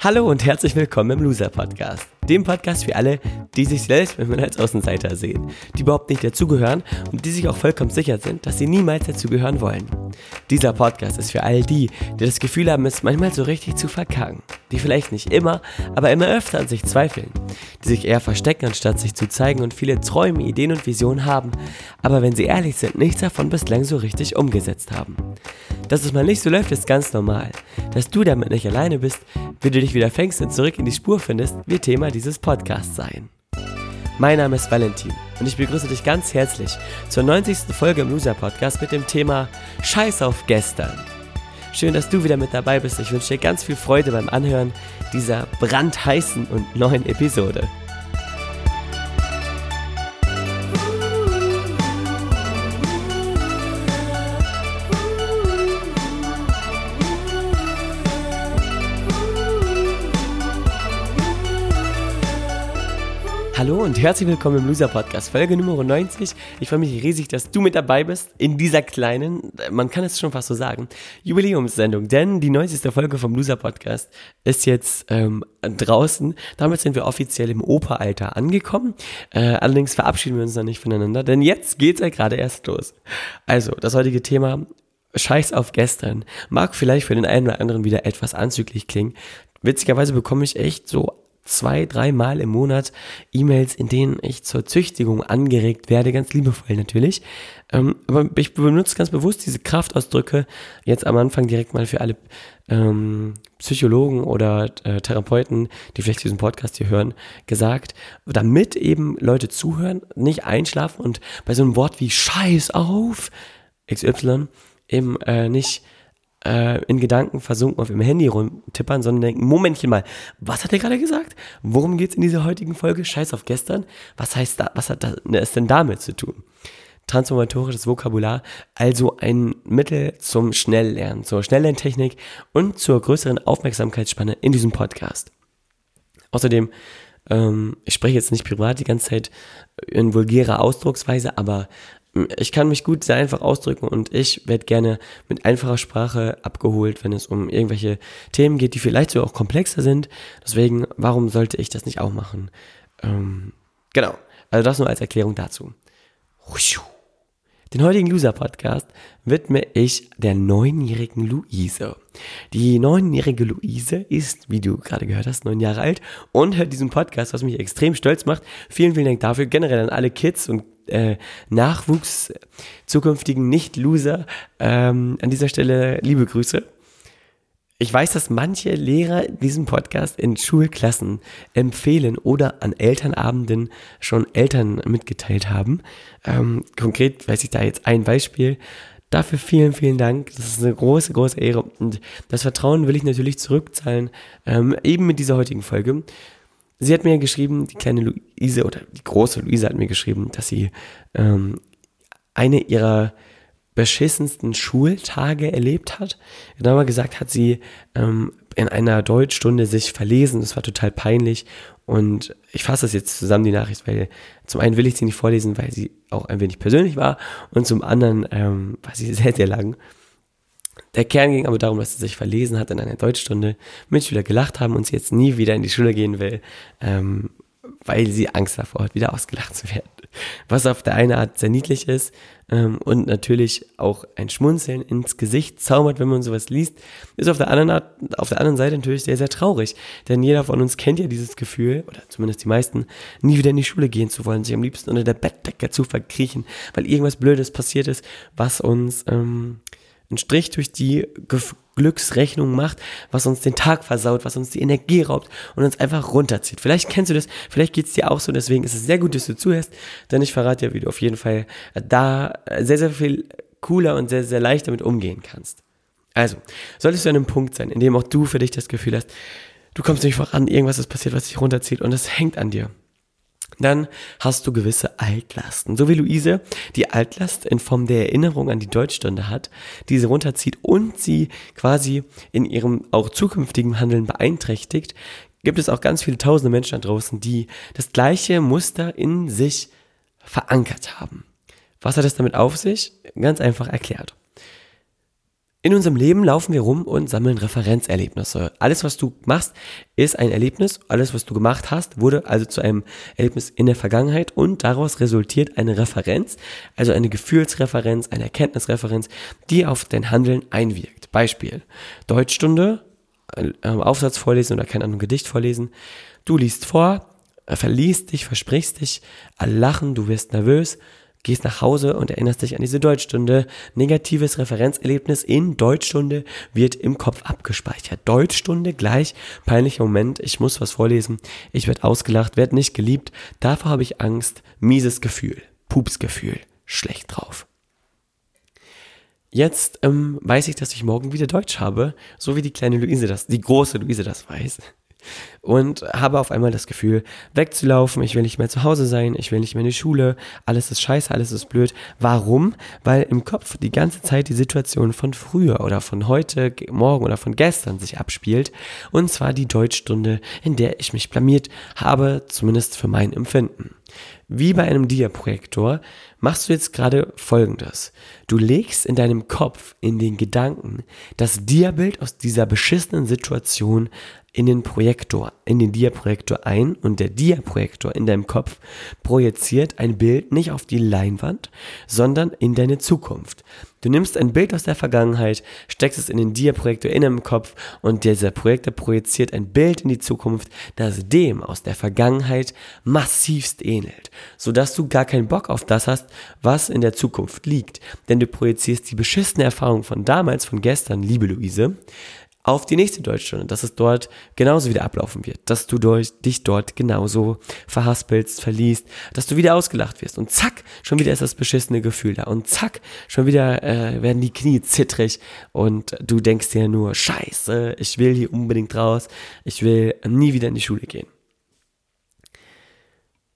Hallo und herzlich willkommen im Loser Podcast. Dem Podcast für alle, die sich selbst manchmal als Außenseiter sehen, die überhaupt nicht dazugehören und die sich auch vollkommen sicher sind, dass sie niemals dazugehören wollen. Dieser Podcast ist für all die, die das Gefühl haben, es manchmal so richtig zu verkacken. Die vielleicht nicht immer, aber immer öfter an sich zweifeln. Die sich eher verstecken, anstatt sich zu zeigen und viele Träume, Ideen und Visionen haben, aber wenn sie ehrlich sind, nichts davon bislang so richtig umgesetzt haben. Dass es mal nicht so läuft, ist ganz normal. Dass du damit nicht alleine bist, wie du dich wieder fängst und zurück in die Spur findest, wird Thema dieses Podcasts sein. Mein Name ist Valentin und ich begrüße dich ganz herzlich zur 90. Folge im Loser Podcast mit dem Thema Scheiß auf gestern. Schön, dass du wieder mit dabei bist. Ich wünsche dir ganz viel Freude beim Anhören dieser brandheißen und neuen Episode. Hallo und herzlich willkommen im Loser Podcast, Folge Nummer 90. Ich freue mich riesig, dass du mit dabei bist in dieser kleinen, man kann es schon fast so sagen, Jubiläumssendung. Denn die 90. Folge vom Loser Podcast ist jetzt ähm, draußen. Damit sind wir offiziell im Operalter angekommen. Äh, allerdings verabschieden wir uns noch nicht voneinander, denn jetzt geht es ja gerade erst los. Also, das heutige Thema Scheiß auf gestern mag vielleicht für den einen oder anderen wieder etwas anzüglich klingen. Witzigerweise bekomme ich echt so zwei, dreimal im Monat E-Mails, in denen ich zur Züchtigung angeregt werde, ganz liebevoll natürlich. Ähm, aber ich benutze ganz bewusst diese Kraftausdrücke jetzt am Anfang direkt mal für alle ähm, Psychologen oder äh, Therapeuten, die vielleicht diesen Podcast hier hören, gesagt, damit eben Leute zuhören, nicht einschlafen und bei so einem Wort wie Scheiß auf XY eben äh, nicht äh, in Gedanken versunken auf ihrem Handy rumtippern, sondern denken, Momentchen mal, was hat er gerade gesagt? Worum geht es in dieser heutigen Folge? Scheiß auf gestern? Was heißt da, was hat das ne, denn damit zu tun? Transformatorisches Vokabular, also ein Mittel zum Schnelllernen, zur Schnelllerntechnik und zur größeren Aufmerksamkeitsspanne in diesem Podcast. Außerdem, ähm, ich spreche jetzt nicht privat die ganze Zeit in vulgärer Ausdrucksweise, aber ich kann mich gut sehr einfach ausdrücken und ich werde gerne mit einfacher Sprache abgeholt, wenn es um irgendwelche Themen geht, die vielleicht sogar auch komplexer sind. Deswegen, warum sollte ich das nicht auch machen? Ähm, genau, also das nur als Erklärung dazu. Den heutigen Loser-Podcast widme ich der neunjährigen Luise. Die neunjährige Luise ist, wie du gerade gehört hast, neun Jahre alt und hört diesen Podcast, was mich extrem stolz macht. Vielen, vielen Dank dafür. Generell an alle Kids und äh, Nachwuchs, zukünftigen Nicht-Loser. Ähm, an dieser Stelle liebe Grüße. Ich weiß, dass manche Lehrer diesen Podcast in Schulklassen empfehlen oder an Elternabenden schon Eltern mitgeteilt haben. Ähm, konkret weiß ich da jetzt ein Beispiel. Dafür vielen, vielen Dank. Das ist eine große, große Ehre. Und das Vertrauen will ich natürlich zurückzahlen, ähm, eben mit dieser heutigen Folge. Sie hat mir geschrieben, die kleine Luise oder die große Luise hat mir geschrieben, dass sie ähm, eine ihrer beschissensten Schultage erlebt hat. Genauer gesagt hat sie ähm, in einer Deutschstunde sich verlesen. Das war total peinlich. Und ich fasse das jetzt zusammen, die Nachricht, weil zum einen will ich sie nicht vorlesen, weil sie auch ein wenig persönlich war. Und zum anderen ähm, war sie sehr, sehr lang. Der Kern ging aber darum, dass sie sich verlesen hat in einer Deutschstunde, Mitschüler gelacht haben und sie jetzt nie wieder in die Schule gehen will, ähm, weil sie Angst davor hat, wieder ausgelacht zu werden. Was auf der einen Art sehr niedlich ist ähm, und natürlich auch ein Schmunzeln ins Gesicht zaubert, wenn man sowas liest, ist auf der anderen Art, auf der anderen Seite natürlich sehr, sehr traurig. Denn jeder von uns kennt ja dieses Gefühl, oder zumindest die meisten, nie wieder in die Schule gehen zu wollen, sich am liebsten unter der Bettdecke zu verkriechen, weil irgendwas Blödes passiert ist, was uns ähm, einen Strich durch die Glücksrechnung macht, was uns den Tag versaut, was uns die Energie raubt und uns einfach runterzieht. Vielleicht kennst du das, vielleicht geht es dir auch so, deswegen ist es sehr gut, dass du zuhörst, denn ich verrate dir, wie du auf jeden Fall da sehr, sehr viel cooler und sehr, sehr leicht damit umgehen kannst. Also, solltest du an einem Punkt sein, in dem auch du für dich das Gefühl hast, du kommst nicht voran, irgendwas ist passiert, was dich runterzieht und es hängt an dir dann hast du gewisse Altlasten. So wie Luise die Altlast in Form der Erinnerung an die Deutschstunde hat, die sie runterzieht und sie quasi in ihrem auch zukünftigen Handeln beeinträchtigt, gibt es auch ganz viele tausende Menschen da draußen, die das gleiche Muster in sich verankert haben. Was hat es damit auf sich? Ganz einfach erklärt. In unserem Leben laufen wir rum und sammeln Referenzerlebnisse. Alles, was du machst, ist ein Erlebnis. Alles, was du gemacht hast, wurde also zu einem Erlebnis in der Vergangenheit und daraus resultiert eine Referenz, also eine Gefühlsreferenz, eine Erkenntnisreferenz, die auf dein Handeln einwirkt. Beispiel. Deutschstunde, äh, Aufsatz vorlesen oder kein anderes Gedicht vorlesen. Du liest vor, verliest dich, versprichst dich, alle lachen, du wirst nervös, gehst nach Hause und erinnerst dich an diese Deutschstunde. Negatives Referenzerlebnis in Deutschstunde wird im Kopf abgespeichert. Deutschstunde gleich peinlicher Moment, ich muss was vorlesen, ich werde ausgelacht, werde nicht geliebt, davor habe ich Angst, mieses Gefühl, Pupsgefühl, schlecht drauf. Jetzt ähm, weiß ich, dass ich morgen wieder Deutsch habe, so wie die kleine Luise das, die große Luise das weiß und habe auf einmal das Gefühl, wegzulaufen, ich will nicht mehr zu Hause sein, ich will nicht mehr in die Schule, alles ist scheiße, alles ist blöd. Warum? Weil im Kopf die ganze Zeit die Situation von früher oder von heute, morgen oder von gestern sich abspielt und zwar die Deutschstunde, in der ich mich blamiert habe, zumindest für mein Empfinden. Wie bei einem Diaprojektor machst du jetzt gerade Folgendes. Du legst in deinem Kopf, in den Gedanken, das Diabild aus dieser beschissenen Situation in den Projektor, in den Diaprojektor ein und der Diaprojektor in deinem Kopf projiziert ein Bild nicht auf die Leinwand, sondern in deine Zukunft. Du nimmst ein Bild aus der Vergangenheit, steckst es in den Diaprojektor in deinem Kopf und dieser Projektor projiziert ein Bild in die Zukunft, das dem aus der Vergangenheit massivst ähnelt, sodass du gar keinen Bock auf das hast, was in der Zukunft liegt, denn du projizierst die beschissene Erfahrung von damals, von gestern, liebe Luise, auf die nächste Deutschstunde, dass es dort genauso wieder ablaufen wird, dass du durch, dich dort genauso verhaspelst, verliest, dass du wieder ausgelacht wirst. Und zack, schon wieder ist das beschissene Gefühl da. Und zack, schon wieder äh, werden die Knie zittrig. Und du denkst dir nur, scheiße, ich will hier unbedingt raus, ich will nie wieder in die Schule gehen.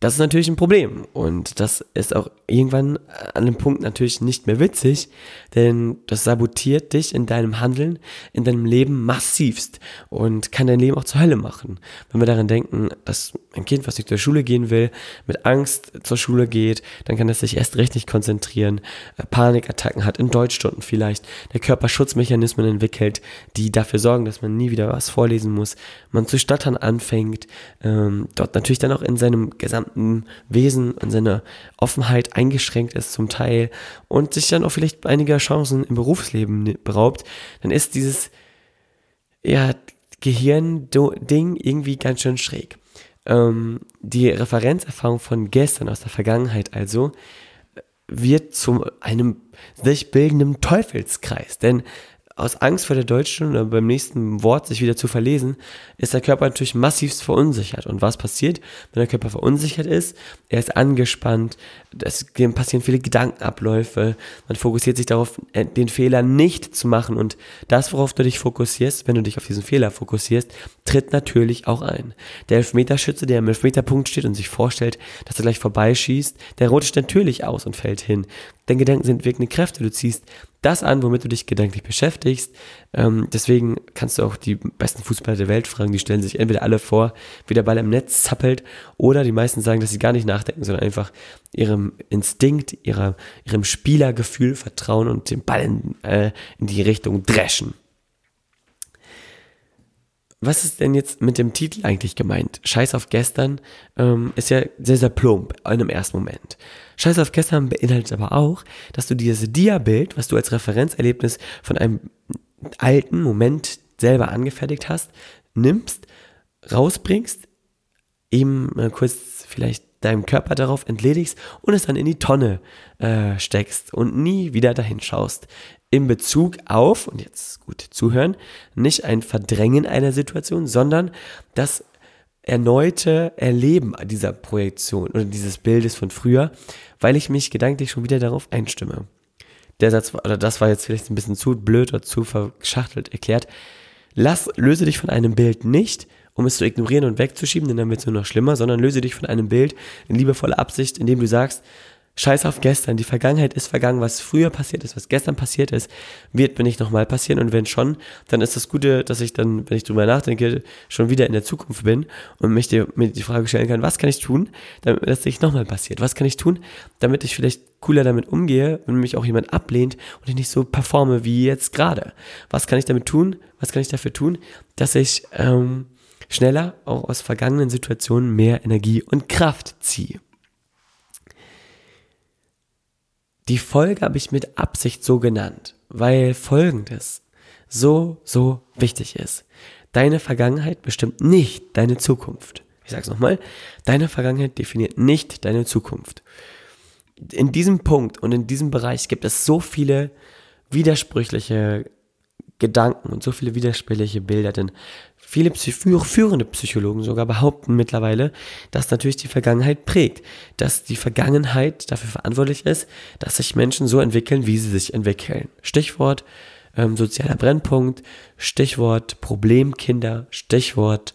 Das ist natürlich ein Problem und das ist auch irgendwann an dem Punkt natürlich nicht mehr witzig, denn das sabotiert dich in deinem Handeln, in deinem Leben massivst und kann dein Leben auch zur Hölle machen. Wenn wir daran denken, dass ein Kind, was nicht zur Schule gehen will, mit Angst zur Schule geht, dann kann es sich erst recht nicht konzentrieren, äh, Panikattacken hat, in Deutschstunden vielleicht, der Körper Schutzmechanismen entwickelt, die dafür sorgen, dass man nie wieder was vorlesen muss, man zu stottern anfängt, ähm, dort natürlich dann auch in seinem gesamten gesamten Wesen, in seiner Offenheit eingeschränkt ist zum Teil und sich dann auch vielleicht einiger Chancen im Berufsleben beraubt, dann ist dieses ja, Gehirn-Ding irgendwie ganz schön schräg. Ähm, die Referenzerfahrung von gestern aus der Vergangenheit also wird zu einem sich bildenden Teufelskreis, denn aus Angst vor der Deutschen oder beim nächsten Wort sich wieder zu verlesen, ist der Körper natürlich massivst verunsichert. Und was passiert, wenn der Körper verunsichert ist? Er ist angespannt, es passieren viele Gedankenabläufe, man fokussiert sich darauf, äh, den Fehler nicht zu machen. Und das, worauf du dich fokussierst, wenn du dich auf diesen Fehler fokussierst, tritt natürlich auch ein. Der Elfmeterschütze, der am Elfmeterpunkt steht und sich vorstellt, dass er gleich vorbeischießt, der rutscht natürlich aus und fällt hin. Deine Gedanken sind wirkende Kräfte. Du ziehst das an, womit du dich gedanklich beschäftigst. Ähm, deswegen kannst du auch die besten Fußballer der Welt fragen. Die stellen sich entweder alle vor, wie der Ball im Netz zappelt, oder die meisten sagen, dass sie gar nicht nachdenken, sondern einfach ihrem Instinkt, ihrer, ihrem Spielergefühl vertrauen und den Ball in, äh, in die Richtung dreschen. Was ist denn jetzt mit dem Titel eigentlich gemeint? Scheiß auf gestern ähm, ist ja sehr, sehr plump in einem ersten Moment. Scheiß auf gestern beinhaltet aber auch, dass du dieses Dia-Bild, was du als Referenzerlebnis von einem alten Moment selber angefertigt hast, nimmst, rausbringst, eben äh, kurz vielleicht deinem Körper darauf entledigst und es dann in die Tonne äh, steckst und nie wieder dahin schaust. In Bezug auf, und jetzt gut zuhören, nicht ein Verdrängen einer Situation, sondern das erneute Erleben dieser Projektion oder dieses Bildes von früher, weil ich mich gedanklich schon wieder darauf einstimme. Der Satz, oder das war jetzt vielleicht ein bisschen zu blöd oder zu verschachtelt erklärt. Lass, löse dich von einem Bild nicht, um es zu ignorieren und wegzuschieben, denn dann wird es nur noch schlimmer, sondern löse dich von einem Bild in liebevoller Absicht, indem du sagst, Scheiß auf gestern. Die Vergangenheit ist vergangen. Was früher passiert ist, was gestern passiert ist, wird mir nicht nochmal passieren. Und wenn schon, dann ist das Gute, dass ich dann, wenn ich drüber nachdenke, schon wieder in der Zukunft bin und mich die, mir die Frage stellen kann, was kann ich tun, damit das nicht nochmal passiert? Was kann ich tun, damit ich vielleicht cooler damit umgehe, wenn mich auch jemand ablehnt und ich nicht so performe wie jetzt gerade? Was kann ich damit tun? Was kann ich dafür tun, dass ich ähm, schneller auch aus vergangenen Situationen mehr Energie und Kraft ziehe? Die Folge habe ich mit Absicht so genannt, weil Folgendes so, so wichtig ist. Deine Vergangenheit bestimmt nicht deine Zukunft. Ich sage es nochmal, deine Vergangenheit definiert nicht deine Zukunft. In diesem Punkt und in diesem Bereich gibt es so viele widersprüchliche Gedanken und so viele widersprüchliche Bilder, denn viele führende Psychologen sogar behaupten mittlerweile, dass natürlich die Vergangenheit prägt, dass die Vergangenheit dafür verantwortlich ist, dass sich Menschen so entwickeln, wie sie sich entwickeln. Stichwort ähm, sozialer Brennpunkt, Stichwort Problemkinder, Stichwort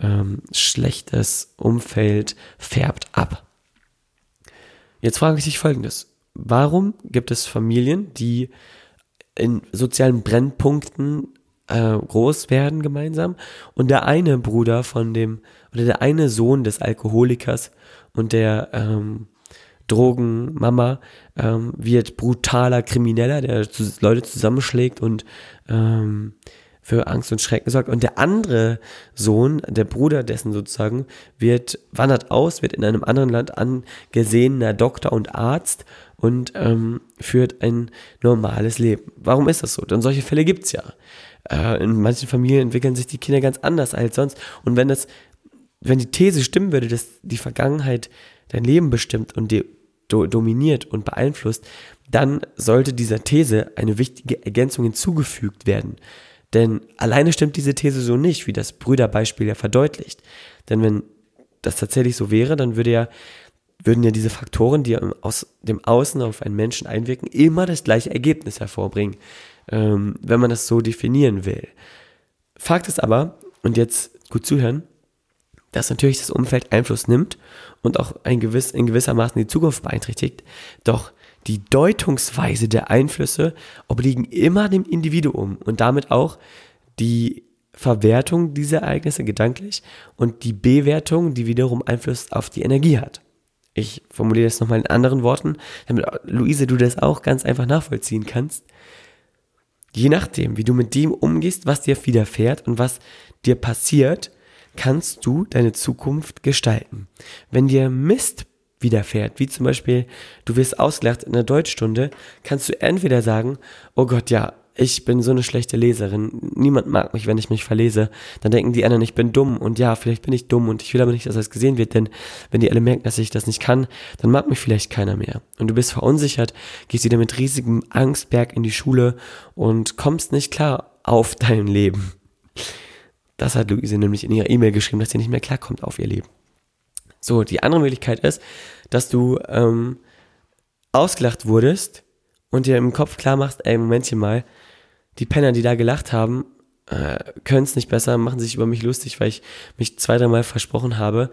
ähm, schlechtes Umfeld färbt ab. Jetzt frage ich dich folgendes. Warum gibt es Familien, die in sozialen Brennpunkten äh, groß werden gemeinsam und der eine Bruder von dem oder der eine Sohn des Alkoholikers und der ähm, Drogenmama ähm, wird brutaler Krimineller, der Leute zusammenschlägt und ähm, für Angst und Schrecken sorgt. Und der andere Sohn, der Bruder dessen sozusagen, wird, wandert aus, wird in einem anderen Land angesehener Doktor und Arzt und ähm, führt ein normales Leben. Warum ist das so? Denn solche Fälle gibt's ja. Äh, in manchen Familien entwickeln sich die Kinder ganz anders als sonst. Und wenn das, wenn die These stimmen würde, dass die Vergangenheit dein Leben bestimmt und die do, dominiert und beeinflusst, dann sollte dieser These eine wichtige Ergänzung hinzugefügt werden. Denn alleine stimmt diese These so nicht, wie das Brüderbeispiel ja verdeutlicht. Denn wenn das tatsächlich so wäre, dann würde ja, würden ja diese Faktoren, die aus dem Außen auf einen Menschen einwirken, immer das gleiche Ergebnis hervorbringen, ähm, wenn man das so definieren will. Fakt ist aber, und jetzt gut zuhören, dass natürlich das Umfeld Einfluss nimmt und auch ein gewiss, in gewissermaßen die Zukunft beeinträchtigt, doch die Deutungsweise der Einflüsse obliegen immer dem Individuum und damit auch die Verwertung dieser Ereignisse gedanklich und die Bewertung, die wiederum Einfluss auf die Energie hat. Ich formuliere das nochmal in anderen Worten, damit Luise du das auch ganz einfach nachvollziehen kannst. Je nachdem, wie du mit dem umgehst, was dir widerfährt und was dir passiert, kannst du deine Zukunft gestalten. Wenn dir Mist widerfährt, wie zum Beispiel, du wirst ausgelacht in der Deutschstunde, kannst du entweder sagen, oh Gott, ja, ich bin so eine schlechte Leserin, niemand mag mich, wenn ich mich verlese, dann denken die anderen, ich bin dumm und ja, vielleicht bin ich dumm und ich will aber nicht, dass das gesehen wird, denn wenn die alle merken, dass ich das nicht kann, dann mag mich vielleicht keiner mehr. Und du bist verunsichert, gehst wieder mit riesigem Angstberg in die Schule und kommst nicht klar auf dein Leben. Das hat Luise nämlich in ihrer E-Mail geschrieben, dass sie nicht mehr klarkommt auf ihr Leben. So, die andere Möglichkeit ist, dass du ähm, ausgelacht wurdest und dir im Kopf klar machst, ey, Momentchen mal, die Penner, die da gelacht haben, äh, können es nicht besser, machen sich über mich lustig, weil ich mich zwei, dreimal versprochen habe.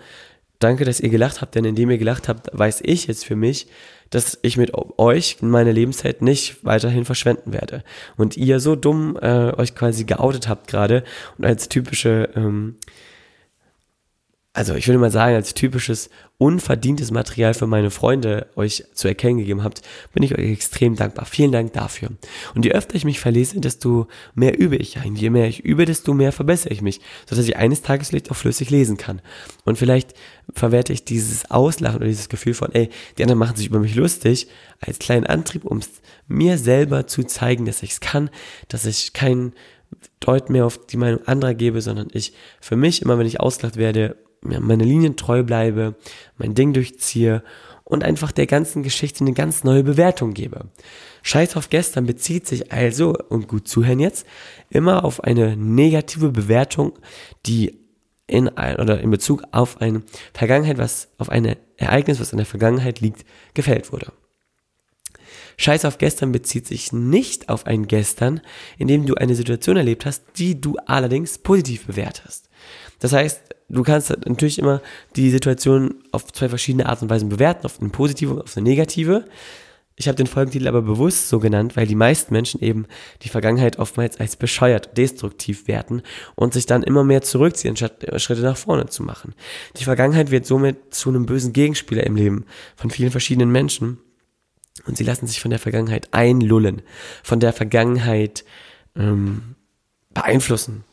Danke, dass ihr gelacht habt, denn indem ihr gelacht habt, weiß ich jetzt für mich, dass ich mit euch meine Lebenszeit nicht weiterhin verschwenden werde. Und ihr so dumm äh, euch quasi geoutet habt gerade und als typische ähm, also ich würde mal sagen, als typisches unverdientes Material für meine Freunde euch zu erkennen gegeben habt, bin ich euch extrem dankbar. Vielen Dank dafür. Und je öfter ich mich verlese, desto mehr übe ich ein. Je mehr ich übe, desto mehr verbessere ich mich, sodass ich eines Tages vielleicht auch flüssig lesen kann. Und vielleicht verwerte ich dieses Auslachen oder dieses Gefühl von, ey, die anderen machen sich über mich lustig, als kleinen Antrieb, um mir selber zu zeigen, dass ich es kann, dass ich keinen Deut mehr auf die Meinung anderer gebe, sondern ich für mich immer, wenn ich ausgelacht werde, meine Linien treu bleibe, mein Ding durchziehe und einfach der ganzen Geschichte eine ganz neue Bewertung gebe. Scheiß auf gestern bezieht sich also, und gut zuhören jetzt, immer auf eine negative Bewertung, die in ein, oder in Bezug auf eine Vergangenheit, was auf ein Ereignis, was in der Vergangenheit liegt, gefällt wurde. Scheiß auf gestern bezieht sich nicht auf ein Gestern, in dem du eine Situation erlebt hast, die du allerdings positiv bewertest. Das heißt, du kannst natürlich immer die Situation auf zwei verschiedene Arten und Weisen bewerten, auf eine positive und auf eine negative. Ich habe den Folgentitel aber bewusst so genannt, weil die meisten Menschen eben die Vergangenheit oftmals als bescheuert, destruktiv werten und sich dann immer mehr zurückziehen, statt Schritte nach vorne zu machen. Die Vergangenheit wird somit zu einem bösen Gegenspieler im Leben von vielen verschiedenen Menschen und sie lassen sich von der Vergangenheit einlullen, von der Vergangenheit ähm, beeinflussen.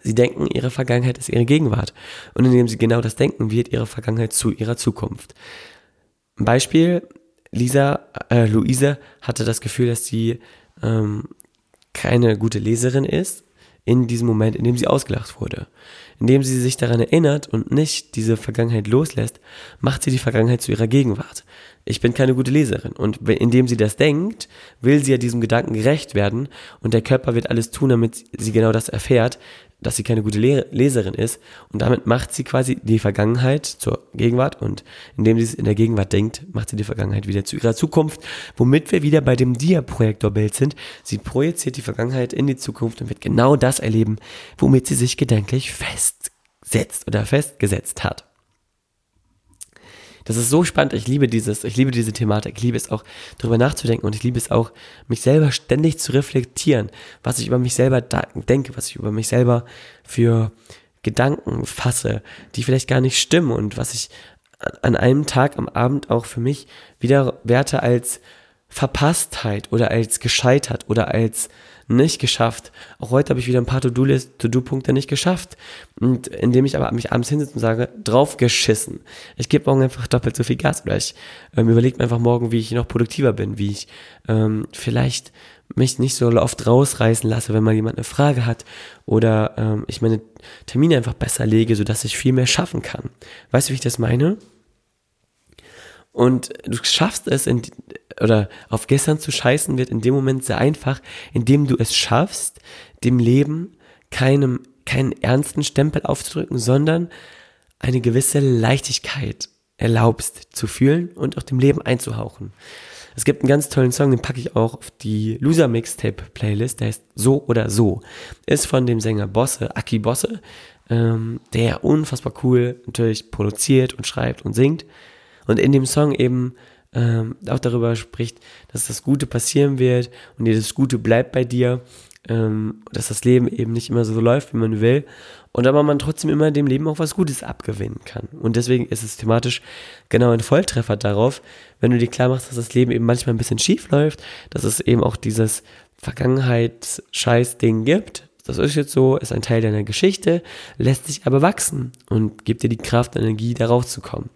Sie denken, ihre Vergangenheit ist ihre Gegenwart. Und indem sie genau das denken, wird ihre Vergangenheit zu ihrer Zukunft. Ein Beispiel, Lisa, äh, Luise hatte das Gefühl, dass sie ähm, keine gute Leserin ist in diesem Moment, in dem sie ausgelacht wurde. Indem sie sich daran erinnert und nicht diese Vergangenheit loslässt, macht sie die Vergangenheit zu ihrer Gegenwart. Ich bin keine gute Leserin. Und indem sie das denkt, will sie ja diesem Gedanken gerecht werden und der Körper wird alles tun, damit sie genau das erfährt, dass sie keine gute Leserin ist und damit macht sie quasi die Vergangenheit zur Gegenwart und indem sie es in der Gegenwart denkt, macht sie die Vergangenheit wieder zu ihrer Zukunft, womit wir wieder bei dem Dia-Projektorbild sind. Sie projiziert die Vergangenheit in die Zukunft und wird genau das erleben, womit sie sich gedanklich festsetzt oder festgesetzt hat. Das ist so spannend. Ich liebe dieses, ich liebe diese Thematik. Ich liebe es auch, darüber nachzudenken und ich liebe es auch, mich selber ständig zu reflektieren, was ich über mich selber denke, was ich über mich selber für Gedanken fasse, die vielleicht gar nicht stimmen und was ich an einem Tag am Abend auch für mich wieder werte als Verpasstheit oder als gescheitert oder als nicht geschafft. Auch heute habe ich wieder ein paar To-Do-Punkte nicht geschafft. Und indem ich aber mich abends hinsetze und sage, drauf geschissen. Ich gebe morgen einfach doppelt so viel Gas oder ich ähm, überlege mir einfach morgen, wie ich noch produktiver bin, wie ich ähm, vielleicht mich nicht so oft rausreißen lasse, wenn mal jemand eine Frage hat oder ähm, ich meine Termine einfach besser lege, sodass ich viel mehr schaffen kann. Weißt du, wie ich das meine? Und du schaffst es, in, oder auf gestern zu scheißen wird in dem Moment sehr einfach, indem du es schaffst, dem Leben keinem, keinen ernsten Stempel aufzudrücken, sondern eine gewisse Leichtigkeit erlaubst zu fühlen und auch dem Leben einzuhauchen. Es gibt einen ganz tollen Song, den packe ich auch auf die Loser Mixtape Playlist, der heißt So oder So. Ist von dem Sänger Bosse, Aki Bosse, ähm, der unfassbar cool natürlich produziert und schreibt und singt. Und in dem Song eben ähm, auch darüber spricht, dass das Gute passieren wird und das Gute bleibt bei dir, ähm, dass das Leben eben nicht immer so läuft, wie man will und aber man trotzdem immer dem Leben auch was Gutes abgewinnen kann. Und deswegen ist es thematisch genau ein Volltreffer darauf, wenn du dir klar machst, dass das Leben eben manchmal ein bisschen schief läuft, dass es eben auch dieses Vergangenheits-Scheiß-Ding gibt, das ist jetzt so, ist ein Teil deiner Geschichte, lässt sich aber wachsen und gibt dir die Kraft, Energie, da rauszukommen.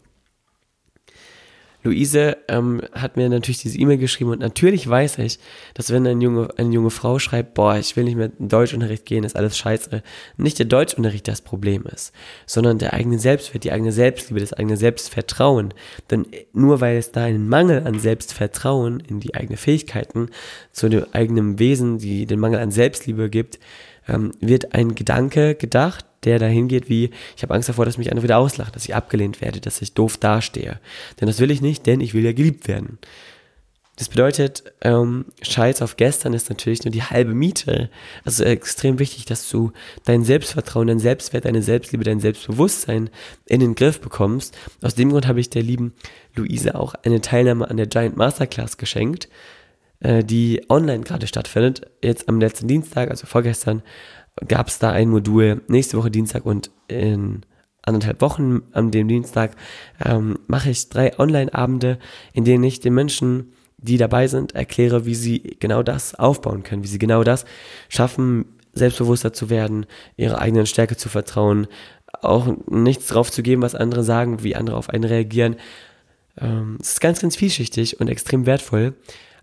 Luise ähm, hat mir natürlich diese E-Mail geschrieben und natürlich weiß ich, dass wenn eine junge, eine junge Frau schreibt, boah, ich will nicht mehr in Deutschunterricht gehen, ist alles scheiße, nicht der Deutschunterricht das Problem ist, sondern der eigene Selbstwert, die eigene Selbstliebe, das eigene Selbstvertrauen. Denn nur weil es da einen Mangel an Selbstvertrauen in die eigenen Fähigkeiten, zu dem eigenen Wesen, die den Mangel an Selbstliebe gibt, ähm, wird ein Gedanke gedacht, der dahin geht wie, ich habe Angst davor, dass mich andere wieder auslachen, dass ich abgelehnt werde, dass ich doof dastehe. Denn das will ich nicht, denn ich will ja geliebt werden. Das bedeutet, ähm, Scheiß auf gestern ist natürlich nur die halbe Miete. Also extrem wichtig, dass du dein Selbstvertrauen, dein Selbstwert, deine Selbstliebe, dein Selbstbewusstsein in den Griff bekommst. Aus dem Grund habe ich der lieben Luise auch eine Teilnahme an der Giant Masterclass geschenkt, äh, die online gerade stattfindet. Jetzt am letzten Dienstag, also vorgestern, gab es da ein Modul nächste Woche Dienstag und in anderthalb Wochen an dem Dienstag ähm, mache ich drei Online-Abende, in denen ich den Menschen, die dabei sind, erkläre, wie sie genau das aufbauen können, wie sie genau das schaffen, selbstbewusster zu werden, ihre eigenen Stärke zu vertrauen, auch nichts drauf zu geben, was andere sagen, wie andere auf einen reagieren. Ähm, es ist ganz, ganz vielschichtig und extrem wertvoll.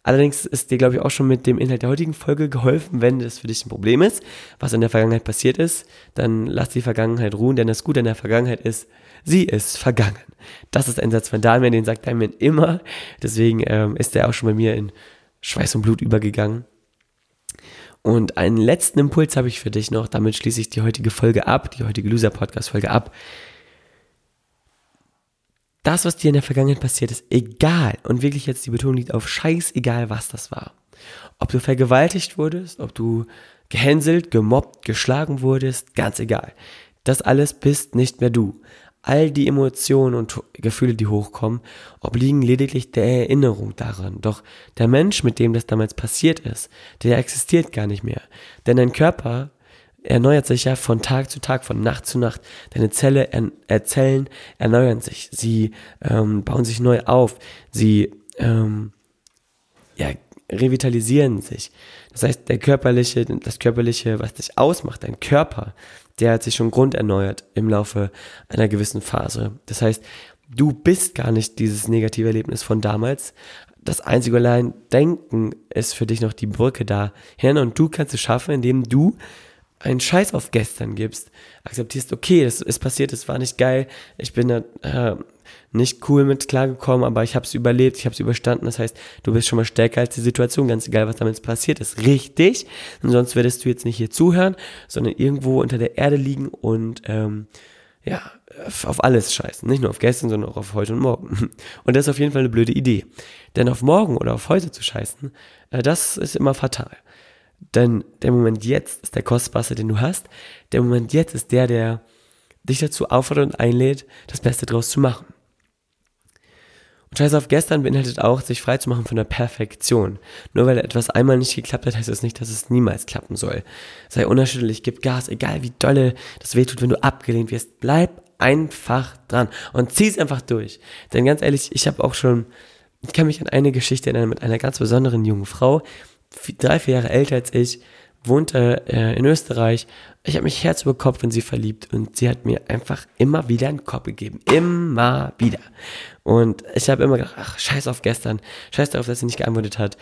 Allerdings ist dir, glaube ich, auch schon mit dem Inhalt der heutigen Folge geholfen, wenn das für dich ein Problem ist, was in der Vergangenheit passiert ist, dann lass die Vergangenheit ruhen, denn das Gute in der Vergangenheit ist, sie ist vergangen. Das ist ein Satz von Damien, den sagt Damien immer. Deswegen ähm, ist er auch schon bei mir in Schweiß und Blut übergegangen. Und einen letzten Impuls habe ich für dich noch, damit schließe ich die heutige Folge ab, die heutige Loser-Podcast-Folge ab. Das, was dir in der Vergangenheit passiert ist, egal, und wirklich jetzt die Betonung liegt auf scheißegal, was das war. Ob du vergewaltigt wurdest, ob du gehänselt, gemobbt, geschlagen wurdest, ganz egal. Das alles bist nicht mehr du. All die Emotionen und Gefühle, die hochkommen, obliegen lediglich der Erinnerung daran. Doch der Mensch, mit dem das damals passiert ist, der existiert gar nicht mehr. Denn dein Körper erneuert sich ja von Tag zu Tag, von Nacht zu Nacht. Deine Zelle, äh, Zellen erneuern sich. Sie ähm, bauen sich neu auf. Sie ähm, ja, revitalisieren sich. Das heißt, der körperliche, das körperliche, was dich ausmacht, dein Körper, der hat sich schon grunderneuert im Laufe einer gewissen Phase. Das heißt, du bist gar nicht dieses negative Erlebnis von damals. Das einzige allein Denken ist für dich noch die Brücke dahin und du kannst es schaffen, indem du einen Scheiß auf gestern gibst, akzeptierst, okay, das ist passiert, das war nicht geil, ich bin da äh, nicht cool mit klargekommen, aber ich habe es überlebt, ich habe es überstanden. Das heißt, du bist schon mal stärker als die Situation, ganz egal, was damit passiert ist. Richtig. Und sonst würdest du jetzt nicht hier zuhören, sondern irgendwo unter der Erde liegen und ähm, ja, auf alles scheißen. Nicht nur auf gestern, sondern auch auf heute und morgen. Und das ist auf jeden Fall eine blöde Idee. Denn auf morgen oder auf heute zu scheißen, äh, das ist immer fatal. Denn der Moment jetzt ist der kostbarste, den du hast. Der Moment jetzt ist der, der dich dazu auffordert und einlädt, das Beste draus zu machen. Und Scheiß auf gestern beinhaltet auch, sich frei zu machen von der Perfektion. Nur weil etwas einmal nicht geklappt hat, heißt das nicht, dass es niemals klappen soll. Sei unerschütterlich, gib Gas, egal wie dolle das wehtut, wenn du abgelehnt wirst. Bleib einfach dran und zieh's einfach durch. Denn ganz ehrlich, ich habe auch schon, ich kann mich an eine Geschichte erinnern mit einer ganz besonderen jungen Frau, drei, vier Jahre älter als ich, wohnte äh, in Österreich. Ich habe mich Herz über Kopf in sie verliebt und sie hat mir einfach immer wieder einen Kopf gegeben. Immer wieder. Und ich habe immer gedacht, ach, scheiß auf gestern, scheiß darauf, dass sie nicht geantwortet hat.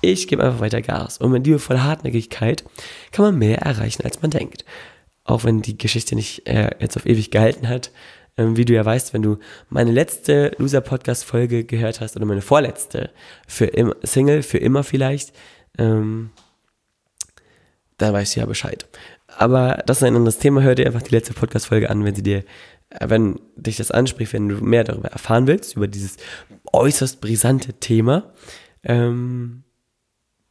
Ich gebe einfach weiter Gas. Und mit liebevoller Hartnäckigkeit kann man mehr erreichen, als man denkt. Auch wenn die Geschichte nicht äh, jetzt auf ewig gehalten hat. Ähm, wie du ja weißt, wenn du meine letzte Loser-Podcast-Folge gehört hast oder meine vorletzte für immer, Single, für immer vielleicht, ähm, dann weißt du ja Bescheid. Aber das ist ein anderes Thema. Hör dir einfach die letzte Podcast-Folge an, wenn sie dir, äh, wenn dich das anspricht, wenn du mehr darüber erfahren willst, über dieses äußerst brisante Thema. Ähm,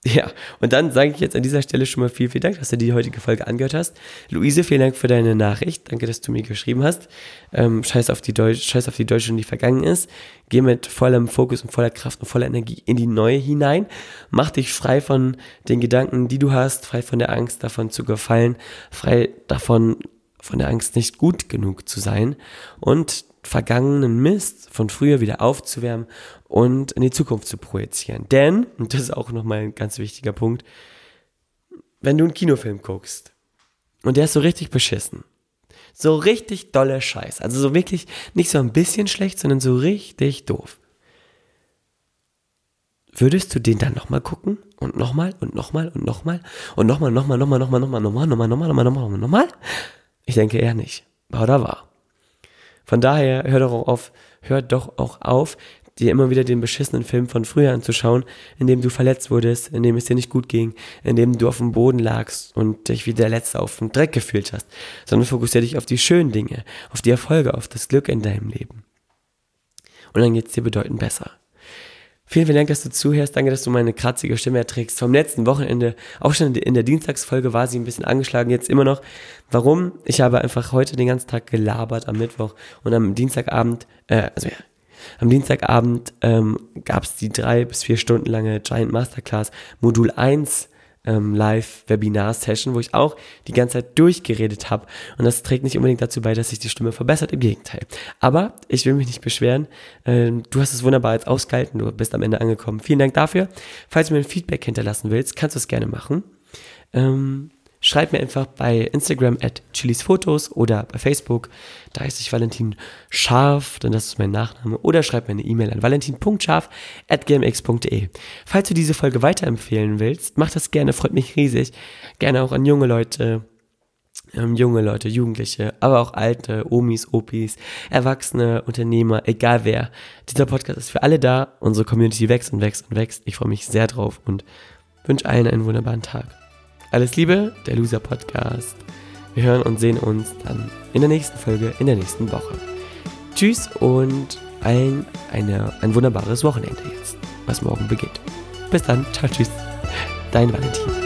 ja, und dann sage ich jetzt an dieser Stelle schon mal viel, vielen Dank, dass du die heutige Folge angehört hast. Luise, vielen Dank für deine Nachricht. Danke, dass du mir geschrieben hast. Ähm, scheiß, auf die Deutsch, scheiß auf die Deutsche, die vergangen ist. Geh mit vollem Fokus und voller Kraft und voller Energie in die neue hinein. Mach dich frei von den Gedanken, die du hast, frei von der Angst davon zu gefallen, frei davon, von der Angst nicht gut genug zu sein und vergangenen Mist von früher wieder aufzuwärmen und in die Zukunft zu projizieren. Denn, und das ist auch nochmal ein ganz wichtiger Punkt, wenn du einen Kinofilm guckst und der ist so richtig beschissen, so richtig doller Scheiß, also so wirklich nicht so ein bisschen schlecht, sondern so richtig doof. Würdest du den dann nochmal gucken und nochmal und nochmal und nochmal und nochmal, nochmal, nochmal, nochmal, nochmal, nochmal, nochmal, nochmal, nochmal, nochmal, nochmal? Ich denke eher nicht. Oder war. Von daher hör doch auch auf, hör doch auch auf, dir immer wieder den beschissenen Film von früher anzuschauen, in dem du verletzt wurdest, in dem es dir nicht gut ging, in dem du auf dem Boden lagst und dich wie der Letzte auf dem Dreck gefühlt hast, sondern fokussiere dich auf die schönen Dinge, auf die Erfolge, auf das Glück in deinem Leben. Und dann geht es dir bedeutend besser. Vielen, vielen Dank, dass du zuhörst. Danke, dass du meine kratzige Stimme erträgst. Vom letzten Wochenende, auch schon in der Dienstagsfolge war sie ein bisschen angeschlagen, jetzt immer noch. Warum? Ich habe einfach heute den ganzen Tag gelabert am Mittwoch und am Dienstagabend, äh, also ja, am Dienstagabend ähm, gab es die drei bis vier Stunden lange Giant Masterclass Modul 1 ähm, Live-Webinar-Session, wo ich auch die ganze Zeit durchgeredet habe. Und das trägt nicht unbedingt dazu bei, dass sich die Stimme verbessert, im Gegenteil. Aber ich will mich nicht beschweren. Ähm, du hast es wunderbar jetzt ausgehalten, du bist am Ende angekommen. Vielen Dank dafür. Falls du mir ein Feedback hinterlassen willst, kannst du es gerne machen. Ähm, schreib mir einfach bei Instagram at chilisfotos oder bei Facebook, da heiße ich Valentin Scharf, denn das ist mein Nachname, oder schreib mir eine E-Mail an valentin.scharf at gmx.de. Falls du diese Folge weiterempfehlen willst, mach das gerne, freut mich riesig. Gerne auch an junge Leute, ähm, junge Leute, Jugendliche, aber auch alte, Omis, Opis, Erwachsene, Unternehmer, egal wer. Dieser Podcast ist für alle da. Unsere Community wächst und wächst und wächst. Ich freue mich sehr drauf und wünsche allen einen wunderbaren Tag. Alles Liebe, der Loser Podcast. Wir hören und sehen uns dann in der nächsten Folge, in der nächsten Woche. Tschüss und allen eine, ein wunderbares Wochenende jetzt, was morgen beginnt. Bis dann, ciao, tschüss, dein Valentin.